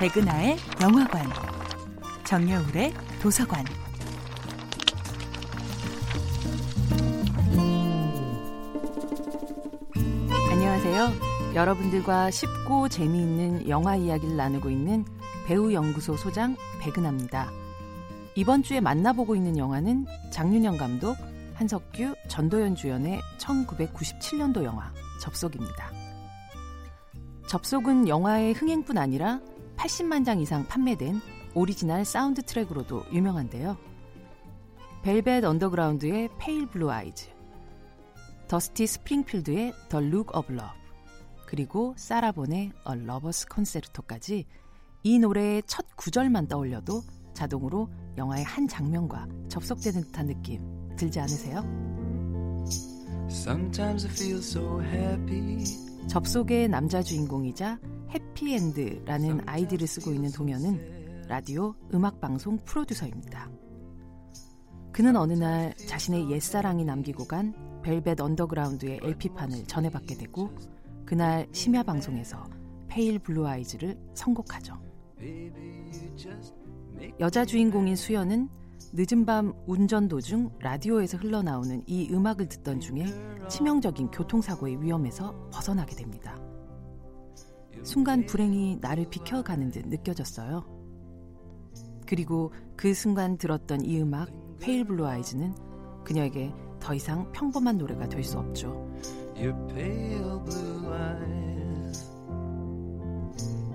백은하의 영화관, 정여울의 도서관. 안녕하세요. 여러분들과 쉽고 재미있는 영화 이야기를 나누고 있는 배우 연구소 소장 백은하입니다. 이번 주에 만나보고 있는 영화는 장윤영 감독, 한석규, 전도연 주연의 1997년도 영화 접속입니다. 접속은 영화의 흥행뿐 아니라 80만 장 이상 판매된 오리지널 사운드 트랙으로도 유명한데요. 벨벳 언더그라운드의 Pale Blue Eyes, 더스티 스프링필드의 The Look of Love, 그리고 사라 본의 A Lover's Concerto까지 이 노래의 첫 구절만 떠올려도 자동으로 영화의 한 장면과 접속되는 듯한 느낌 들지 않으세요? 접속의 남자 주인공이자 해피엔드라는 아이디를 쓰고 있는 동현은 라디오 음악방송 프로듀서입니다. 그는 어느 날 자신의 옛사랑이 남기고 간 벨벳 언더그라운드의 LP판을 전해받게 되고 그날 심야 방송에서 Pale Blue Eyes를 선곡하죠. 여자 주인공인 수현은 늦은 밤 운전 도중 라디오에서 흘러나오는 이 음악을 듣던 중에 치명적인 교통사고의 위험에서 벗어나게 됩니다. 순간 불행이 나를 비켜가는 듯 느껴졌어요. 그리고 그 순간 들었던 이 음악 Pale Blue Eyes는 그녀에게 더 이상 평범한 노래가 될 수 없죠.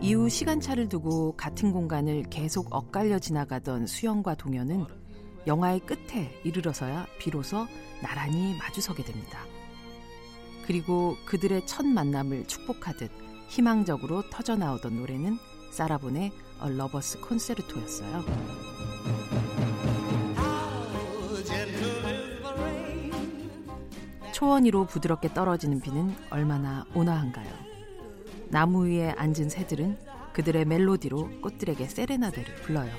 이후 시간차를 두고 같은 공간을 계속 엇갈려 지나가던 수현과 동현은 영화의 끝에 이르러서야 비로소 나란히 마주서게 됩니다. 그리고 그들의 첫 만남을 축복하듯 희망적으로 터져나오던 노래는 사라본의 A Lover's 콘세르토였어요. 초원 위로 부드럽게 떨어지는 비는 얼마나 온화한가요. 나무 위에 앉은 새들은 그들의 멜로디로 꽃들에게 세레나데를 불러요.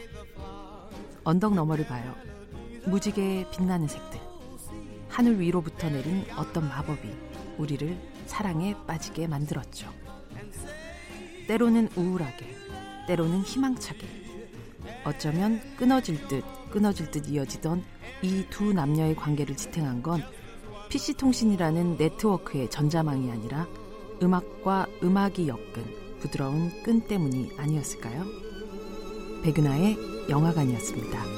언덕 너머를 봐요. 무지개 빛나는 색들. 하늘 위로부터 내린 어떤 마법이 우리를 사랑에 빠지게 만들었죠. 때로는 우울하게, 때로는 희망차게. 어쩌면 끊어질 듯, 끊어질 듯 이어지던 이 두 남녀의 관계를 지탱한 건 PC통신이라는 네트워크의 전자망이 아니라 음악과 음악이 엮은 부드러운 끈 때문이 아니었을까요? 백은하의 영화관이었습니다.